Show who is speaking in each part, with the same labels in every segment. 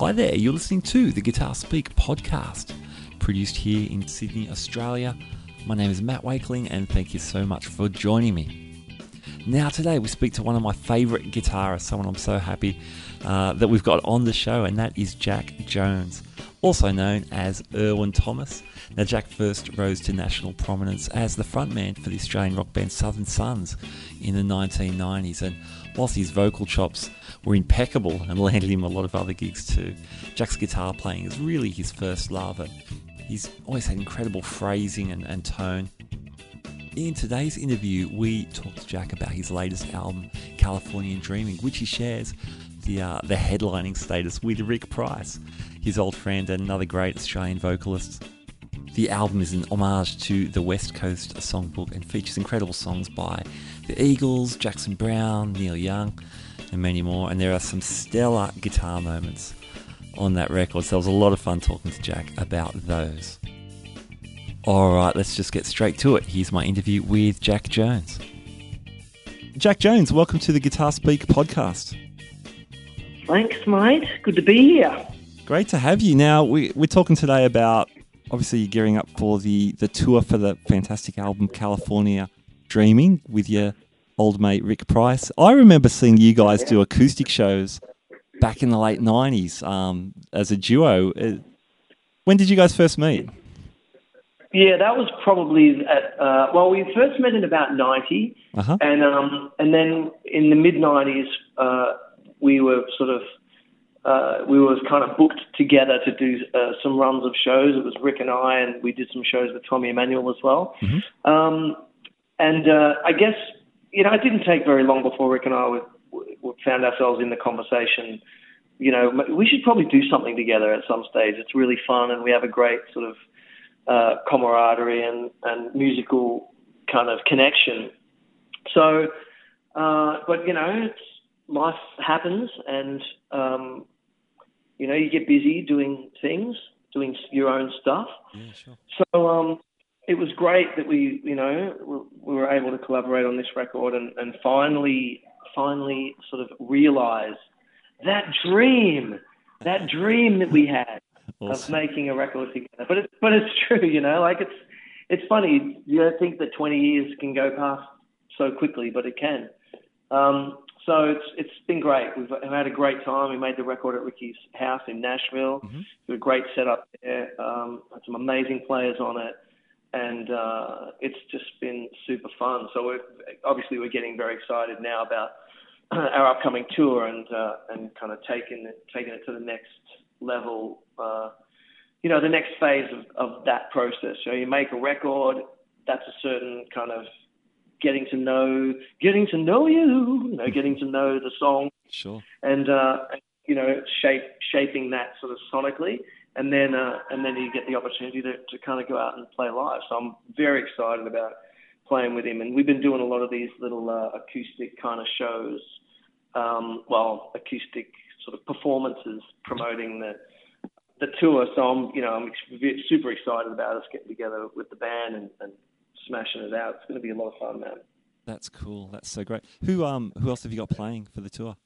Speaker 1: Hi there, you're listening to the Guitar Speak podcast, produced here in Sydney, Australia. My name is Matt Wakeling, and thank you so much for joining me. Now, today we speak to one of my favourite guitarists, someone I'm so happy uh, that we've got on the show, and that is Jack Jones, also known as Irwin Thomas. Now, Jack first rose to national prominence as the frontman for the Australian rock band Southern Sons in the 1990s, and whilst his vocal chops were impeccable and landed him a lot of other gigs too, Jack's guitar playing is really his first love, and he's always had incredible phrasing and, and tone. In today's interview, we talk to Jack about his latest album, Californian Dreaming, which he shares the uh, the headlining status with Rick Price, his old friend and another great Australian vocalist. The album is an homage to the West Coast songbook and features incredible songs by the Eagles, Jackson Browne, Neil Young, and many more. And there are some stellar guitar moments on that record, so it was a lot of fun talking to Jack about those. All right, let's just get straight to it. Here's my interview with Jack Jones. Jack Jones, welcome to the Guitar Speak podcast.
Speaker 2: Thanks, mate. Good to be here.
Speaker 1: Great to have you. Now, we, we're talking today about obviously you're gearing up for the, the tour for the fantastic album California Dreaming with your old mate Rick Price. I remember seeing you guys do acoustic shows back in the late 90s um, as a duo. Uh, when did you guys first meet?
Speaker 2: Yeah, that was probably at uh, well, we first met in about 90
Speaker 1: Uh-huh.
Speaker 2: and um, and then in the mid nineties, uh, we were sort of uh, we were kind of booked together to do uh, some runs of shows. It was Rick and I, and we did some shows with Tommy Emmanuel as well. Um, and uh, I guess you know it didn't take very long before Rick and I would, would found ourselves in the conversation. You know, we should probably do something together at some stage. It's really fun, and we have a great sort of uh, camaraderie and, and musical kind of connection. So, uh, but you know, it's, life happens, and um, you know, you get busy doing things, doing your own stuff.
Speaker 1: Yeah, sure.
Speaker 2: So um, it was great that we, you know, we, we were able to collaborate on this record and, and finally, finally, sort of realize that dream, that dream that we had of making a record together. But it's but it's true, you know, like it's it's funny. You don't think that 20 years can go past so quickly, but it can. Um, so it's it's been great. We've had a great time. We made the record at Ricky's house in Nashville.
Speaker 1: Mhm.
Speaker 2: Did a great setup there. Um, had some amazing players on it, and uh, it's just been super fun. So we're obviously we're getting very excited now about our upcoming tour and uh, and kind of taking it taking it to the next level. Uh, you know, the next phase of, of that process. So you make a record. That's a certain kind of getting to know, getting to know you, you know, getting to know the song
Speaker 1: Sure.
Speaker 2: and uh, you know shape shaping that sort of sonically, and then uh, and then you get the opportunity to, to kind of go out and play live. So I'm very excited about playing with him, and we've been doing a lot of these little uh, acoustic kind of shows, um, well, acoustic sort of performances promoting the the tour. So I'm you know I'm super excited about us getting together with the band and, and smashing it out. It's going to be a lot of fun, man.
Speaker 1: That's cool. That's so great. Who um who else have you got playing for the tour?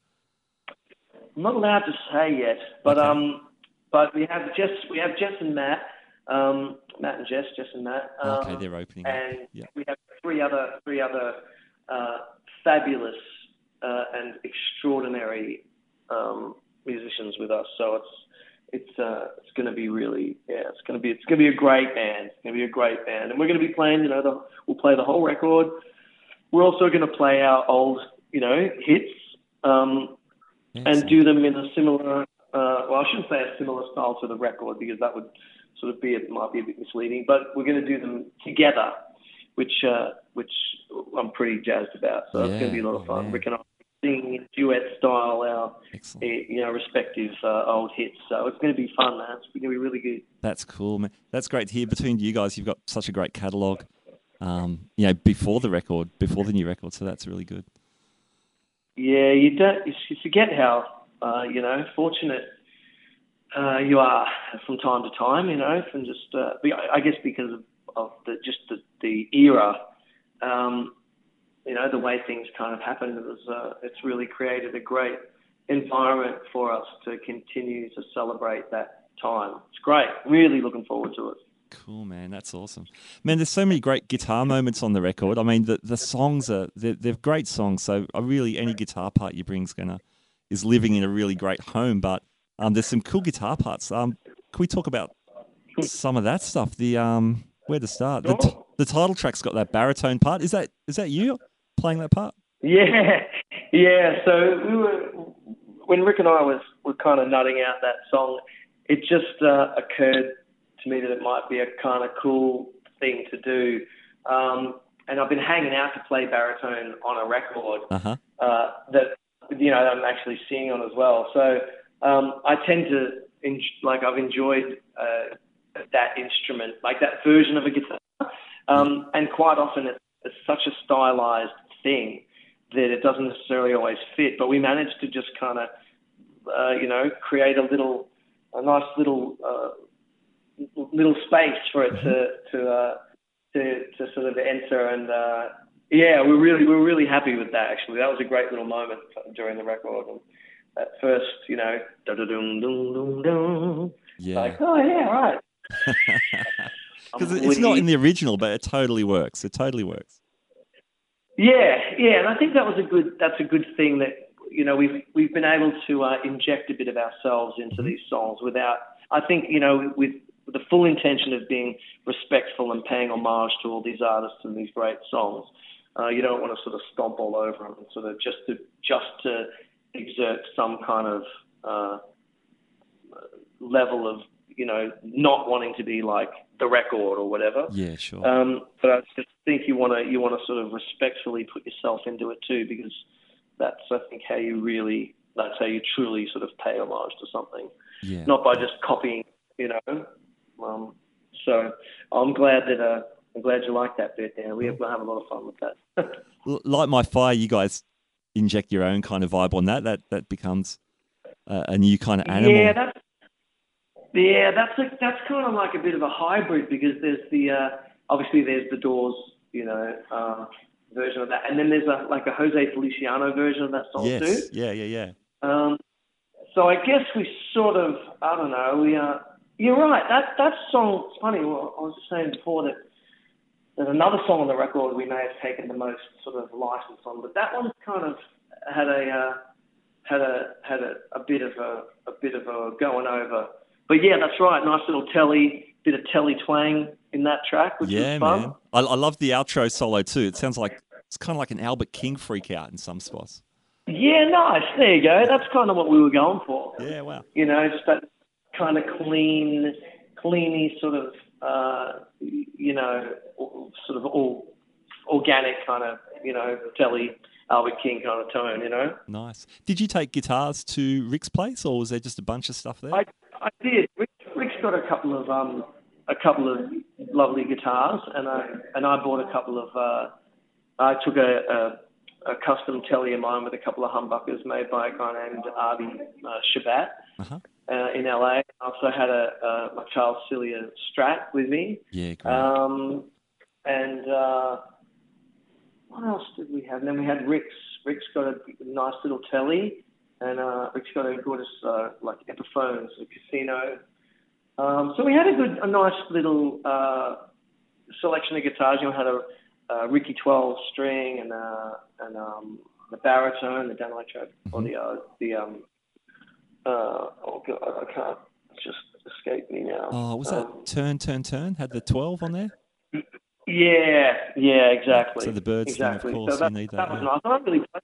Speaker 2: I'm not allowed to say yet, but
Speaker 1: Okay.
Speaker 2: um, but we have Jess, we have Jess and Matt, um, Matt and Jess, Jess and Matt, um,
Speaker 1: okay, they're opening.
Speaker 2: and
Speaker 1: Yeah.
Speaker 2: we have three other three other uh, fabulous uh, and extraordinary um, musicians with us. So it's it's uh, it's going to be really yeah, it's going to be it's going to be a great band. It's going to be a great band, and we're going to be playing. You know, the, we'll play the whole record. We're also going to play our old you know hits. Um, and do them in a similar, uh, well, I shouldn't say a similar style to the record because that would sort of be, it might be a bit misleading, but we're going to do them together, which, uh, which I'm pretty jazzed about. So it's going to be a lot of fun.
Speaker 1: yeah.
Speaker 2: Rick and I sing in duet style our,
Speaker 1: Excellent.
Speaker 2: eh, you know, respective uh, old hits. So it's going to be fun, man. It's going to be really good.
Speaker 1: That's cool, man. That's great to hear. Between you guys, you've got such a great catalogue. Um, you know, before the record, before the new record, so that's really good.
Speaker 2: Yeah, you don't. You forget how uh, you know fortunate uh, you are from time to time. You know, from just uh, I guess because of, of the just the, the era. Um, you know, the way things kind of happened. It was uh, it's really created a great environment for us to continue to celebrate that time. It's great. Really looking forward to it.
Speaker 1: Cool, man. That's awesome, man. There's so many great guitar moments on the record. I mean, the the songs are they're, they're great songs. So really any guitar part you bring's gonna is living in a really great home. But um, there's some cool guitar parts. Um, can we talk about some of that stuff? The um, where to start? The, t- the title track's got that baritone part. Is that is that you playing that part?
Speaker 2: Yeah, yeah. So we were when Rick and I was were kind of nutting out that song. It just uh, occurred to me that it might be a kind of cool thing to do. Um, and I've been hanging out to play baritone on a record
Speaker 1: Uh-huh.
Speaker 2: uh, that you know I'm actually singing on as well. So um, I tend to en- like I've enjoyed uh, that instrument, like that version of a guitar, um, and quite often it's, it's such a stylized thing that it doesn't necessarily always fit. But we managed to just kind of uh, you know create a little a nice little uh, little space for it to to uh, to to sort of enter and uh, yeah, we're really we're really happy with that. Actually, that was a great little moment during the record. And that first, you know, da da dum dum dum dum.
Speaker 1: Yeah.
Speaker 2: Like, oh yeah, right.
Speaker 1: Because it's not in the original, but it totally works. It totally works.
Speaker 2: Yeah, yeah, and I think that was a good. That's a good thing that you know we've we've been able to uh, inject a bit of ourselves into these songs without. I think you know with the full intention of being respectful and paying homage to all these artists and these great songs. Uh, you don't want to sort of stomp all over them, and sort of just to just to exert some kind of uh, level of you know not wanting to be like the record or whatever.
Speaker 1: Yeah, sure.
Speaker 2: Um, but I just think you want to you want to sort of respectfully put yourself into it too, because that's I think how you really that's how you truly sort of pay homage to something,
Speaker 1: yeah.
Speaker 2: not by just copying, you know. Um, so I'm glad that uh, I'm glad you like that bit. Yeah, we have, we'll have a lot of fun with that.
Speaker 1: L- Light My Fire, you guys inject your own kind of vibe on that. That that becomes a, a new kind of animal.
Speaker 2: Yeah, that's yeah, that's a, that's kind of like a bit of a hybrid because there's the uh, obviously there's the Doors, you know, uh, version of that, and then there's a like a Jose Feliciano version of that song
Speaker 1: yes.
Speaker 2: too.
Speaker 1: Yeah, yeah, yeah.
Speaker 2: Um, so I guess we sort of, I don't know, we uh, you're right. That that song, it's funny. Well, I was just saying before that there's another song on the record we may have taken the most sort of license on, but that one kind of had a uh, had a had a, a bit of a a bit of a going over. But yeah, that's right. Nice little telly, bit of telly twang in that track, which
Speaker 1: yeah,
Speaker 2: was fun.
Speaker 1: man. I, I love the outro solo too. It sounds like it's kind of like an Albert King freak out in some spots.
Speaker 2: Yeah, nice. There you go. That's kind of what we were going for.
Speaker 1: Yeah, wow.
Speaker 2: you know, just that kind of clean, cleany sort of, uh, you know, sort of all organic kind of, you know, telly Albert King kind of tone, you know.
Speaker 1: Nice. Did you take guitars to Rick's place, or was there just a bunch of stuff there?
Speaker 2: I I did. Rick, Rick's got a couple of um a couple of lovely guitars, and I and I bought a couple of. Uh, I took a, a a custom telly of mine with a couple of humbuckers made by a guy named Artie uh, Shabat.
Speaker 1: Uh-huh.
Speaker 2: uh, in LA. I also had a, a my Charles Cilia Strat with me.
Speaker 1: Yeah, great.
Speaker 2: Um, and uh, what else did we have? And then we had Rick's. Rick's got a nice little telly, and uh, Rick's got a gorgeous uh, like Epiphones, a casino. Um, so we had a good, a nice little uh, selection of guitars. You know, had a, a Ricky 12 string and uh, and um, the baritone, the down track, or the uh, the um, uh, oh god, I can't. It's just escaped me now.
Speaker 1: oh, was that
Speaker 2: Um,
Speaker 1: Turn, Turn, Turn? Had the 12 on there?
Speaker 2: Yeah, yeah, exactly.
Speaker 1: So the Byrds thing, of course,
Speaker 2: so that,
Speaker 1: you need that,
Speaker 2: that was
Speaker 1: yeah.
Speaker 2: nice. I don't really play,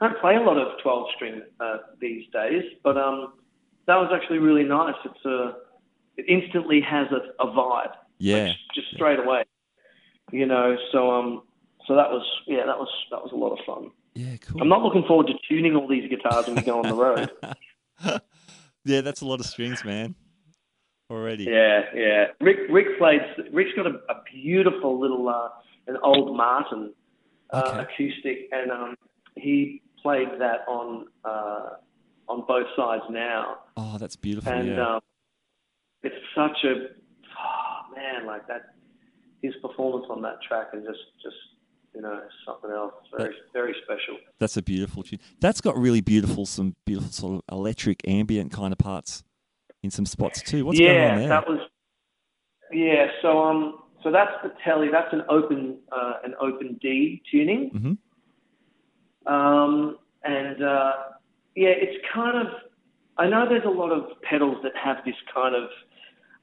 Speaker 2: I don't play a lot of 12 string uh, these days, but um, that was actually really nice. It's a, it instantly has a, a vibe,
Speaker 1: Yeah.
Speaker 2: like, just straight away. You know, so um, so that was yeah, that was that was a lot of fun.
Speaker 1: Yeah, cool.
Speaker 2: I'm not looking forward to tuning all these guitars when we go on the road.
Speaker 1: yeah, that's a lot of strings, man. Already.
Speaker 2: Yeah, yeah. Rick Rick played. Rick's got a, a beautiful little uh, an old Martin uh,
Speaker 1: Okay.
Speaker 2: acoustic, and um, he played that on uh, on both sides now,
Speaker 1: Oh, that's beautiful.
Speaker 2: and
Speaker 1: yeah.
Speaker 2: um, it's such a oh, man like that. His performance on that track is just just you know, something else. Very, very special.
Speaker 1: That's a beautiful tune. That's got really beautiful, some beautiful sort of electric ambient kind of parts in some spots too. What's
Speaker 2: yeah,
Speaker 1: going on there?
Speaker 2: that was. Yeah, so um, so that's the telly. That's an open, uh, an open D tuning.
Speaker 1: hmm
Speaker 2: Um, and uh, yeah, it's kind of. I know there's a lot of pedals that have this kind of,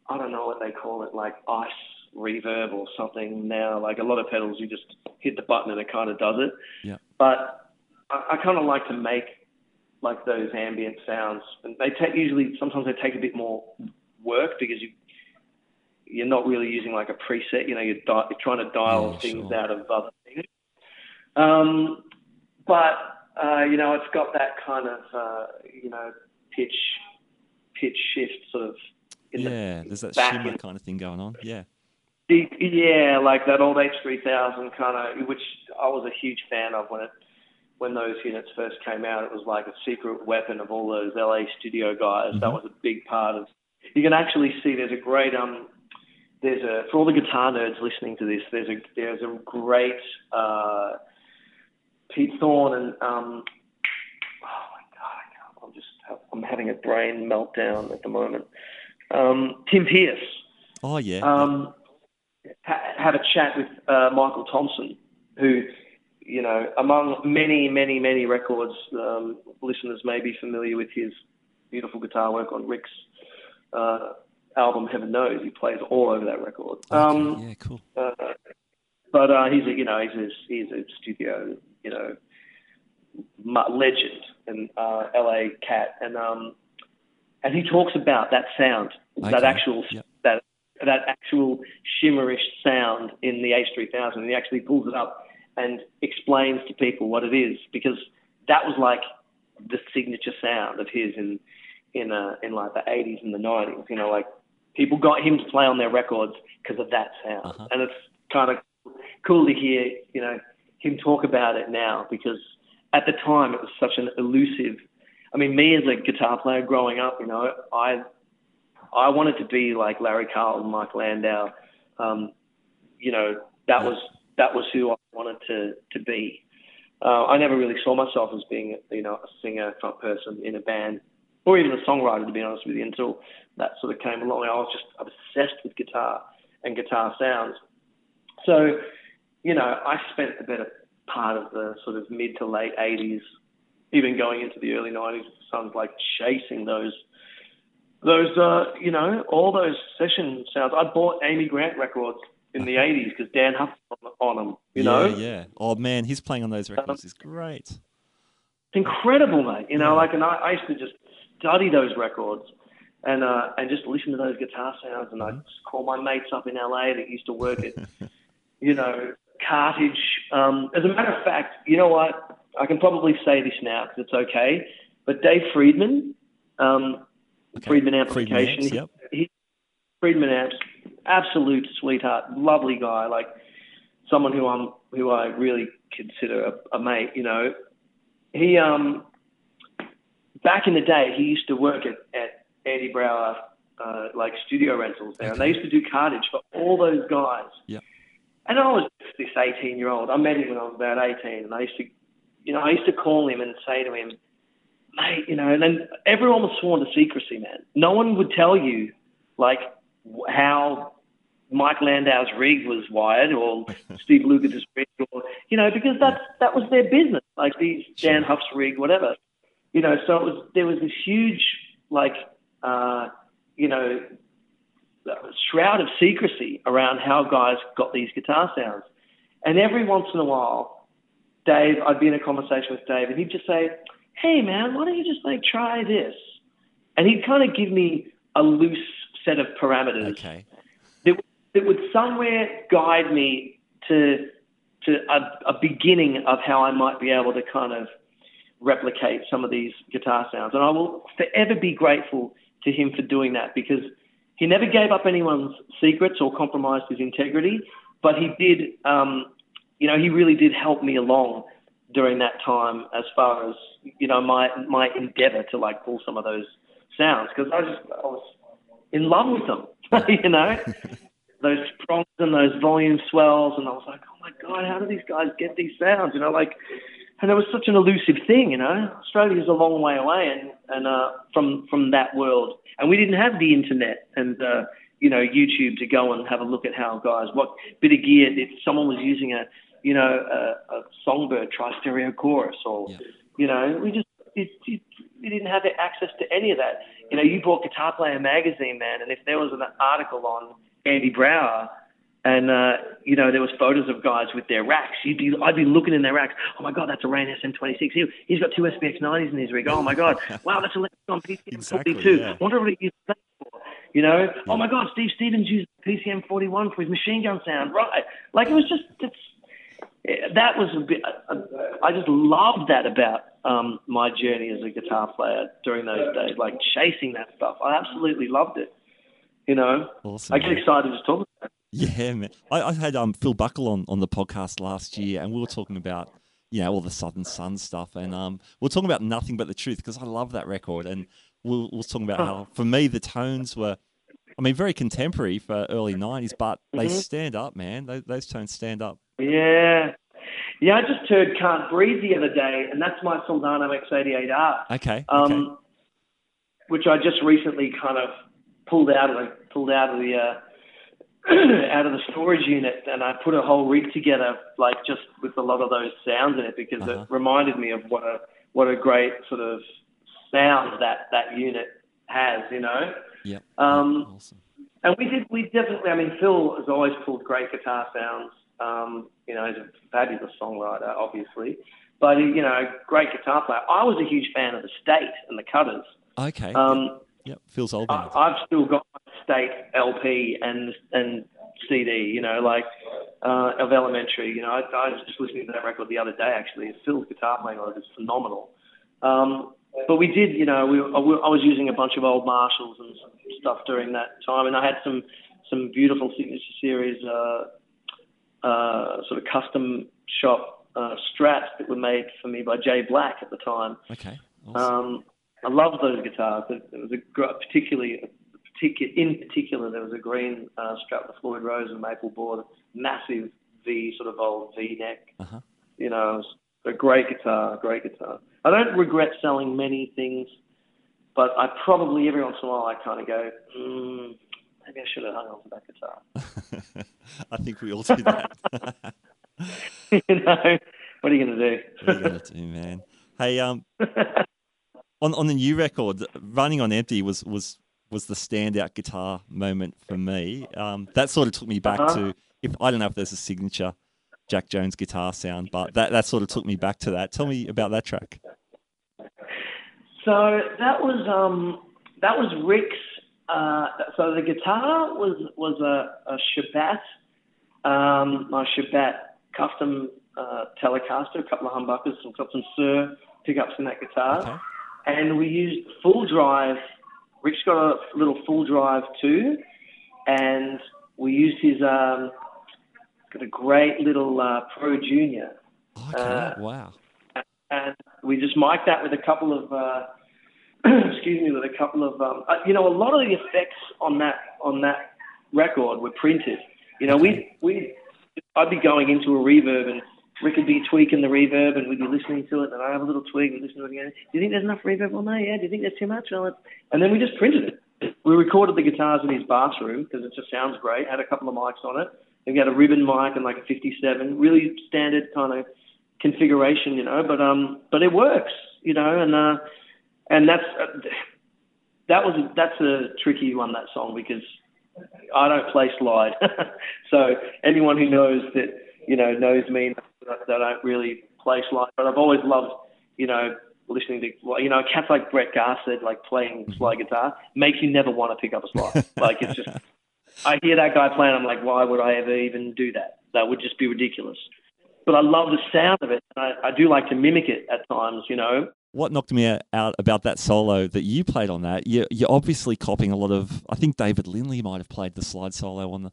Speaker 2: I don't know what they call it, like ice reverb or something now. Like a lot of pedals, you just hit the button and it kind of does it.
Speaker 1: Yeah.
Speaker 2: But I, I kind of like to make like those ambient sounds, and they take usually sometimes they take a bit more work because you you're not really using like a preset. You know, you're, di- you're trying to dial
Speaker 1: Yeah,
Speaker 2: things
Speaker 1: sure.
Speaker 2: out of other things. Um, but uh, you know, it's got that kind of uh, you know pitch pitch shift sort of. In
Speaker 1: Yeah, there's that shimmer
Speaker 2: in-
Speaker 1: kind of thing going on. Yeah.
Speaker 2: the, yeah, like that old H3000 kind of, which I was a huge fan of when it when those units first came out. It was like a secret weapon of all those LA studio guys. That
Speaker 1: Mhm.
Speaker 2: was a big part of. You can actually see there's a great um. There's a for all the guitar nerds listening to this. There's a there's a great uh, Pete Thorne and um. Oh my god, I can't, I'm just I'm having a brain meltdown at the moment. Um, Tim Pierce
Speaker 1: Oh yeah.
Speaker 2: um, ha- had a chat with uh, Michael Thompson, who, you know, among many, many, many records, um, listeners may be familiar with his beautiful guitar work on Rick's uh, album Heaven Knows. He plays all over that record.
Speaker 1: yeah.
Speaker 2: Um,
Speaker 1: yeah, cool.
Speaker 2: uh, but uh, he's a you know he's a, he's a studio you know legend and uh, LA cat and um and he talks about that sound that actual
Speaker 1: yep.
Speaker 2: that that actual shimmerish sound in the H3000 and he actually pulls it up and explains to people what it is because that was like the signature sound of his in in uh, in like the 80s and the 90s you know like people got him to play on their records because of that sound
Speaker 1: Uh-huh.
Speaker 2: and it's kind of cool to hear you know him talk about it now because at the time it was such an elusive I mean me as a guitar player growing up you know I I wanted to be like Larry Carlton Mike Landau um, you know that was that was who I wanted to to be. Uh, I never really saw myself as being you know a singer front person in a band or even a songwriter to be honest with you until that sort of came along. I was just obsessed with guitar and guitar sounds. So you know, I spent the better part of the sort of mid to late 80s, even going into the early 90s, sounds like chasing those, those, uh, you know, all those session sounds. I bought Amy Grant records in the 80s because Dann Huff was on, on them, you
Speaker 1: yeah,
Speaker 2: know?
Speaker 1: yeah. Oh man, his playing on those records is great.
Speaker 2: It's incredible, mate. You know,
Speaker 1: Yeah.
Speaker 2: like, and I, I used to just study those records and uh, and just listen to those guitar sounds. And
Speaker 1: Mhm.
Speaker 2: I'd just call my mates up in LA that used to work at, you know, Cartage. Um, as a matter of fact, you know what? I can probably say this now because it's okay. But Dave Friedman, um,
Speaker 1: Okay.
Speaker 2: Friedman
Speaker 1: Friedman
Speaker 2: Amplification,
Speaker 1: amps, yep.
Speaker 2: he, Friedman Amps, absolute sweetheart, lovely guy, like someone who I'm who I really consider a, a mate. You know, he um back in the day he used to work at, at Andy Brauer uh, like studio rentals there, and they used to do cartage for all those guys.
Speaker 1: Yep.
Speaker 2: And I was just this 18 year old. I met him when I was about 18, and I used to, you know, I used to call him and say to him, mate, you know, and then everyone was sworn to secrecy, man. No one would tell you, like, how Mike Landau's rig was wired or Steve Lucas's rig, or, you know, because that's, that was their business, like these
Speaker 1: Dann
Speaker 2: Huff's rig, whatever. You know, so it was, there was this huge, like, uh, you know, shroud of secrecy around how guys got these guitar sounds. And every once in a while, Dave, I'd be in a conversation with Dave, and he'd just say, "Hey, man, why don't you just like try this?" And he'd kind of give me a loose set of parameters
Speaker 1: Okay.
Speaker 2: that, that would somewhere guide me to to a, a beginning of how I might be able to kind of replicate some of these guitar sounds. And I will forever be grateful to him for doing that because he never gave up anyone's secrets or compromised his integrity, but he did, um, you know, he really did help me along during that time as far as, you know, my, my endeavor to like pull some of those sounds because I just, I was in love with them, you know, those prongs and those volume swells. And I was like, oh my god, how do these guys get these sounds? You know, like, and it was such an elusive thing. You know, Australia is a long way away, and and uh, from from that world, and we didn't have the internet and. Uh, you know, YouTube to go and have a look at how guys, what bit of gear, if someone was using a, you know, a, a Songbird tri-stereo chorus or, yeah. you know, we just, it, it, we didn't have access to any of that. You know, you bought Guitar Player magazine, man, and if there was an article on Andy Brauer, and uh, you know there was photos of guys with their racks. You'd be, I'd be looking in their racks. Oh my god, that's a Rane SM26. He, he's got two SPX 90s in his rig. Oh my god, wow, that's a Lexicon PCM exactly, 42. Yeah. wonder what he used that for. You know, yeah. oh my god, Steve Stevens used PCM 41 for his machine gun sound. Right, like it was just it's that was a bit. I just loved that about um, my journey as a guitar player during those days, like chasing that stuff. I absolutely loved it. You know, awesome, I get excited to talk about it.
Speaker 1: Yeah, man. I, I had um, Phil Buckle on, on the podcast last year, and we were talking about you know all the Southern Sun stuff, and um, we are talking about nothing but the truth because I love that record, and we we were talking about how for me the tones were. I mean, very contemporary for early '90s, but they mm-hmm. stand up, man. Those, those tones stand up.
Speaker 2: Yeah, yeah, I just heard "Can't Breathe" the other day, and that's my Soldano X88R.
Speaker 1: Okay. Um, okay.
Speaker 2: Which I just recently kind of pulled out of the pulled out of the uh, out of the storage unit, and I put a whole rig together, like just with a lot of those sounds in it, because uh-huh. it reminded me of what a what a great sort of sound that that unit has, you know.
Speaker 1: Yeah.
Speaker 2: Um,
Speaker 1: awesome.
Speaker 2: And we did, we definitely. I mean, Phil has always pulled great guitar sounds. Um, you know, he's a fabulous songwriter, obviously, but you know, great guitar player. I was a huge fan of the State and the Cutters.
Speaker 1: Okay. Um, yep. Phil's old.
Speaker 2: I, I've still got my State LP and and CD. You know, like uh, of Elementary. You know, I, I was just listening to that record the other day. Actually, Phil's guitar playing on it is phenomenal. Um, but we did, you know, we, I was using a bunch of old Marshalls and stuff during that time, and I had some some beautiful signature series uh, uh, sort of custom shop uh, strats that were made for me by Jay Black at the time.
Speaker 1: Okay.
Speaker 2: Awesome. Um, I loved those guitars. It, was a particularly, in particular, there was a green uh, Strat with Floyd Rose and maple board, massive V sort of old V neck.
Speaker 1: Uh-huh.
Speaker 2: You know, it was a great guitar, great guitar. I don't regret selling many things, but I probably every once in a while I kind of go, mm, maybe I should have hung on to that guitar.
Speaker 1: I think we all do that.
Speaker 2: you know, what are you going to do?
Speaker 1: what are you going to do, man? Hey, um, on on the new record, running on empty was was was the standout guitar moment for me. Um, that sort of took me back uh-huh. to if I don't know if there's a signature Jack Jones guitar sound, but that that sort of took me back to that. Tell me about that track.
Speaker 2: So that was um that was Rick's uh, so the guitar was was a, a Shabbat, um, my Shabbat custom uh, Telecaster, a couple of humbuckers, some got some Suhr pickups in that guitar, okay. and we used Fulldrive. Rick's got a little Fulldrive too, and we used his um, got a great little uh, Pro Junior.
Speaker 1: Okay, uh, wow.
Speaker 2: And we just mic'd that with a couple of uh, excuse me, with a couple of, um, uh, you know, a lot of the effects on that on that record were printed. You know, we we I'd be going into a reverb and Rick could be tweaking the reverb and we'd be listening to it and I have a little tweak and listen to it again. Do you think there's enough reverb on there? Yeah. Do you think there's too much? And then we just printed it. We recorded the guitars in his bathroom because it just sounds great. Had a couple of mics on it. We had a ribbon mic and like a 57, really standard kind of configuration, you know. But um, but it works, you know, and uh, and that's uh, that was that's a tricky one that song because I don't play slide. so anyone who knows that you know knows me that I don't really play slide, but I've always loved you know listening to you know cats like Brett Garsed like playing mm-hmm. slide guitar makes you never want to pick up a slide. like it's just I hear that guy playing, I'm like, why would I ever even do that? That would just be ridiculous. But I love the sound of it. and I, I do like to mimic it at times, you know
Speaker 1: what knocked me out about that solo that you played on that, you're, you're obviously copying a lot of. I think David Lindley might have played the slide solo on the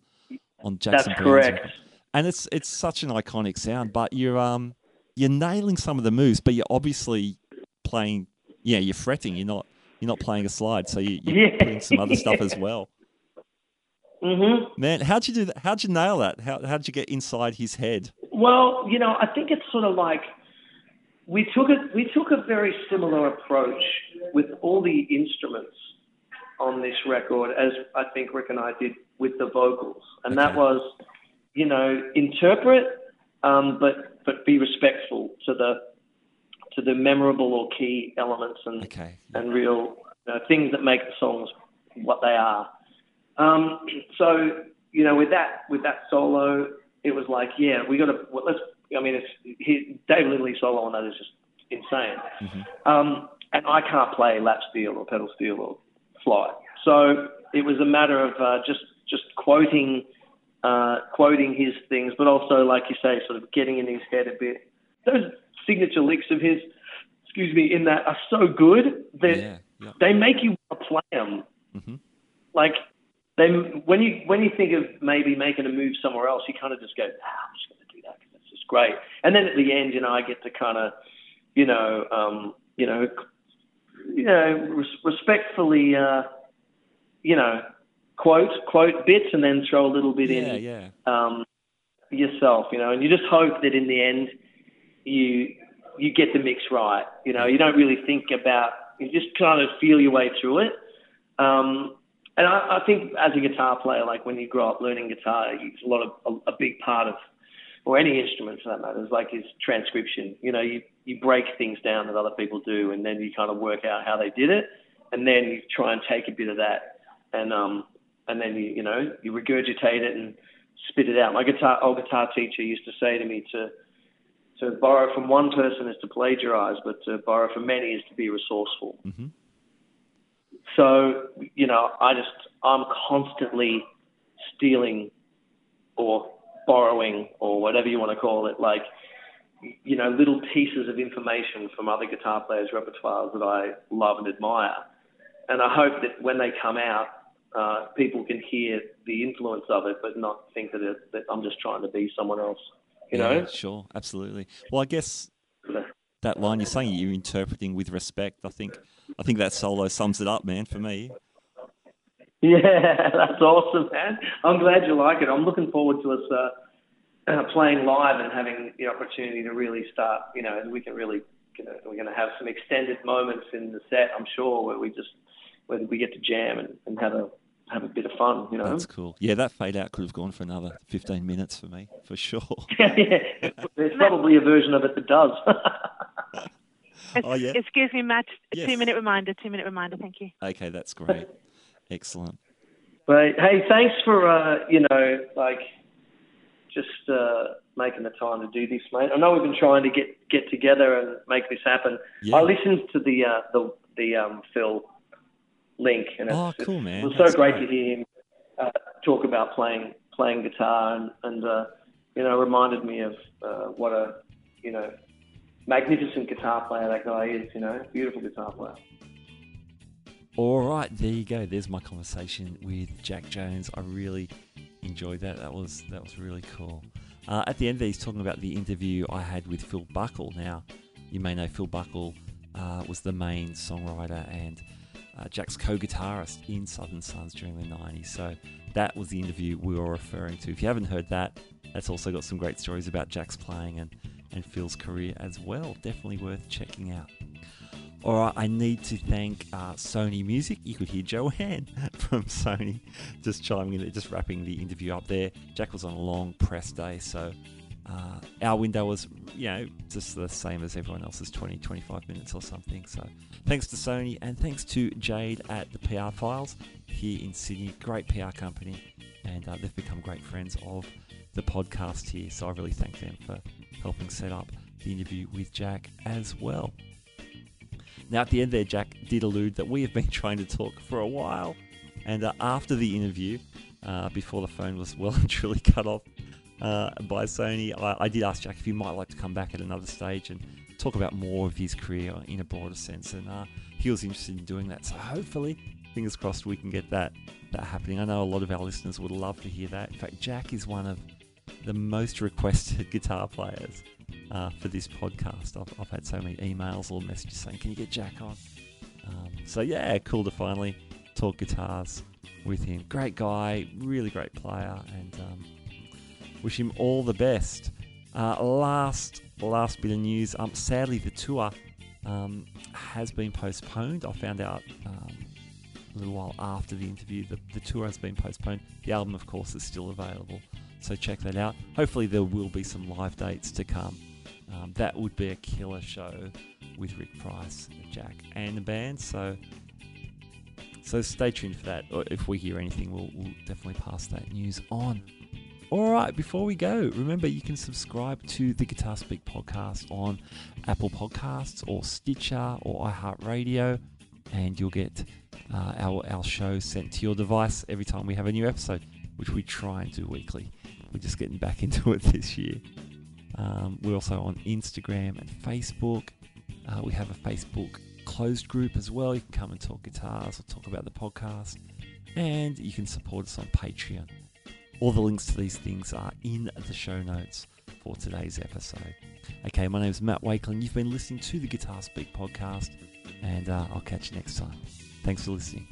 Speaker 1: on Jackson.
Speaker 2: That's correct.
Speaker 1: And it's it's such an iconic sound, but you're um you're nailing some of the moves, but you're obviously playing. Yeah, you're fretting. You're not you're not playing a slide, so you, you're yeah. putting some other stuff as well.
Speaker 2: Mm-hmm.
Speaker 1: Man, how'd you do that? How'd you nail that? How how'd you get inside his head?
Speaker 2: Well, you know, I think it's sort of like we took a we took a very similar approach with all the instruments on this record as I think Rick and I did with the vocals, and that was, you know, interpret, um, but but be respectful to the to the memorable or key elements and
Speaker 1: Okay.
Speaker 2: and real uh, things that make the songs what they are. Um, so you know, with that with that solo, it was like, yeah, we got to well, let's. I mean, it's he, Dave Lindley solo on that is just insane. Um, and I can't play lap steel or pedal steel or fly, so it was a matter of uh, just just quoting uh, quoting his things, but also, like you say, sort of getting in his head a bit. Those signature licks of his, excuse me, in that are so good that
Speaker 1: Yeah. Yeah.
Speaker 2: they make you want to play them.
Speaker 1: Mm-hmm.
Speaker 2: Like they, when you when you think of maybe making a move somewhere else, you kind of just go, ah, I'm just going to do that because it's just great. And then at the end, you know, I get to kind of, you know, um, you know, you know, res- respectfully, uh, you know, quote quote bits and then throw a little bit
Speaker 1: Yeah.
Speaker 2: in
Speaker 1: Yeah.
Speaker 2: um, yourself, you know, and you just hope that in the end you you get the mix right. You know, you don't really think about you just kind of feel your way through it. Um, and I, I think as a guitar player, like when you grow up learning guitar, it's a lot of a, a big part of or any instrument for that matter is like is transcription. You know, you you break things down that other people do, and then you kind of work out how they did it, and then you try and take a bit of that, and um, and then you you know you regurgitate it and spit it out. My guitar old guitar teacher used to say to me to to borrow from one person is to plagiarize, but to borrow from many is to be resourceful.
Speaker 1: hmm
Speaker 2: So, you know, I just, I'm constantly stealing or borrowing or whatever you want to call it, like, you know, little pieces of information from other guitar players' repertoires that I love and admire. And I hope that when they come out, uh, people can hear the influence of it, but not think that, it, that I'm just trying to be someone else, you know?
Speaker 1: Yeah, sure. Absolutely. Well, I guess that line you're saying you're interpreting with respect. I think I think that solo sums it up, man. For me.
Speaker 2: Yeah, that's awesome, man. I'm glad you like it. I'm looking forward to us uh, uh, playing live and having the opportunity to really start. You know, we can really, you know, we're going to have some extended moments in the set. I'm sure where we just where we get to jam and, and have a have a bit of fun. You know.
Speaker 1: That's cool. Yeah, that fade out could have gone for another 15 minutes for me, for sure.
Speaker 2: yeah, there's probably a version of it that does.
Speaker 1: Oh, yeah?
Speaker 3: Excuse me, Matt. A
Speaker 1: Yes.
Speaker 3: two minute reminder. Two minute reminder. Thank you.
Speaker 1: Okay, that's great. Excellent.
Speaker 2: But hey, thanks for uh, you know like just uh, making the time to do this, mate. I know we've been trying to get get together and make this happen.
Speaker 1: Yeah.
Speaker 2: I listened to the uh, the the um, Phil link, and it's,
Speaker 1: Oh, cool, man.
Speaker 2: it was so
Speaker 1: That's
Speaker 2: great, to hear him uh, talk about playing playing guitar, and and uh, you know reminded me of uh, what a you know magnificent guitar player that guy is. You know, beautiful guitar player.
Speaker 1: All right, there you go. There's my conversation with Jack Jones. I really enjoyed that. That was that was really cool. Uh, at the end, there, he's talking about the interview I had with Phil Buckle. Now, you may know Phil Buckle uh, was the main songwriter and uh, Jack's co-guitarist in Southern Sons during the '90s. So that was the interview we were referring to. If you haven't heard that, that's also got some great stories about Jack's playing and and Phil's career as well. Definitely worth checking out. All right, I need to thank uh, Sony Music. You could hear Joanne from Sony just chiming in, just wrapping the interview up there. Jack was on a long press day, so uh, our window was, you know, just the same as everyone else's 20, 25 minutes or something. So thanks to Sony and thanks to Jade at the PR Files here in Sydney. Great PR company, and uh, they've become great friends of the podcast here. So I really thank them for helping set up the interview with Jack as well. Now, at the end there, Jack did allude that we have been trying to talk for a while. And uh, after the interview, uh, before the phone was well and truly cut off uh, by Sony, I, I did ask Jack if he might like to come back at another stage and talk about more of his career in a broader sense. And uh, he was interested in doing that. So hopefully, fingers crossed, we can get that, that happening. I know a lot of our listeners would love to hear that. In fact, Jack is one of the most requested guitar players uh, for this podcast. I've, I've had so many emails or messages saying, "Can you get Jack on?" Um, so yeah, cool to finally talk guitars with him. Great guy, really great player, and um, wish him all the best Uh, last last bit of news. Um, sadly, the tour um, has been postponed. I found out um, a little while after the interview that the tour has been postponed. The album, of course, is still available, so check that out. Hopefully, there will be some live dates to come. Um, that would be a killer show with Rick Price, Jack, and the band. So, so stay tuned for that. If we hear anything, we'll, we'll definitely pass that news on. All right, before we go, remember you can subscribe to the Guitar Speak podcast on Apple Podcasts or Stitcher or iHeartRadio, and you'll get uh, our, our show sent to your device every time we have a new episode, which we try and do weekly. We're just getting back into it this year. Um, we're also on Instagram and Facebook. Uh, we have a Facebook closed group as well. You can come and talk guitars or talk about the podcast. And you can support us on Patreon. All the links to these things are in the show notes for today's episode. Okay, my name is Matt Wakeling. You've been listening to the Guitar Speak podcast, and uh, I'll catch you next time. Thanks for listening.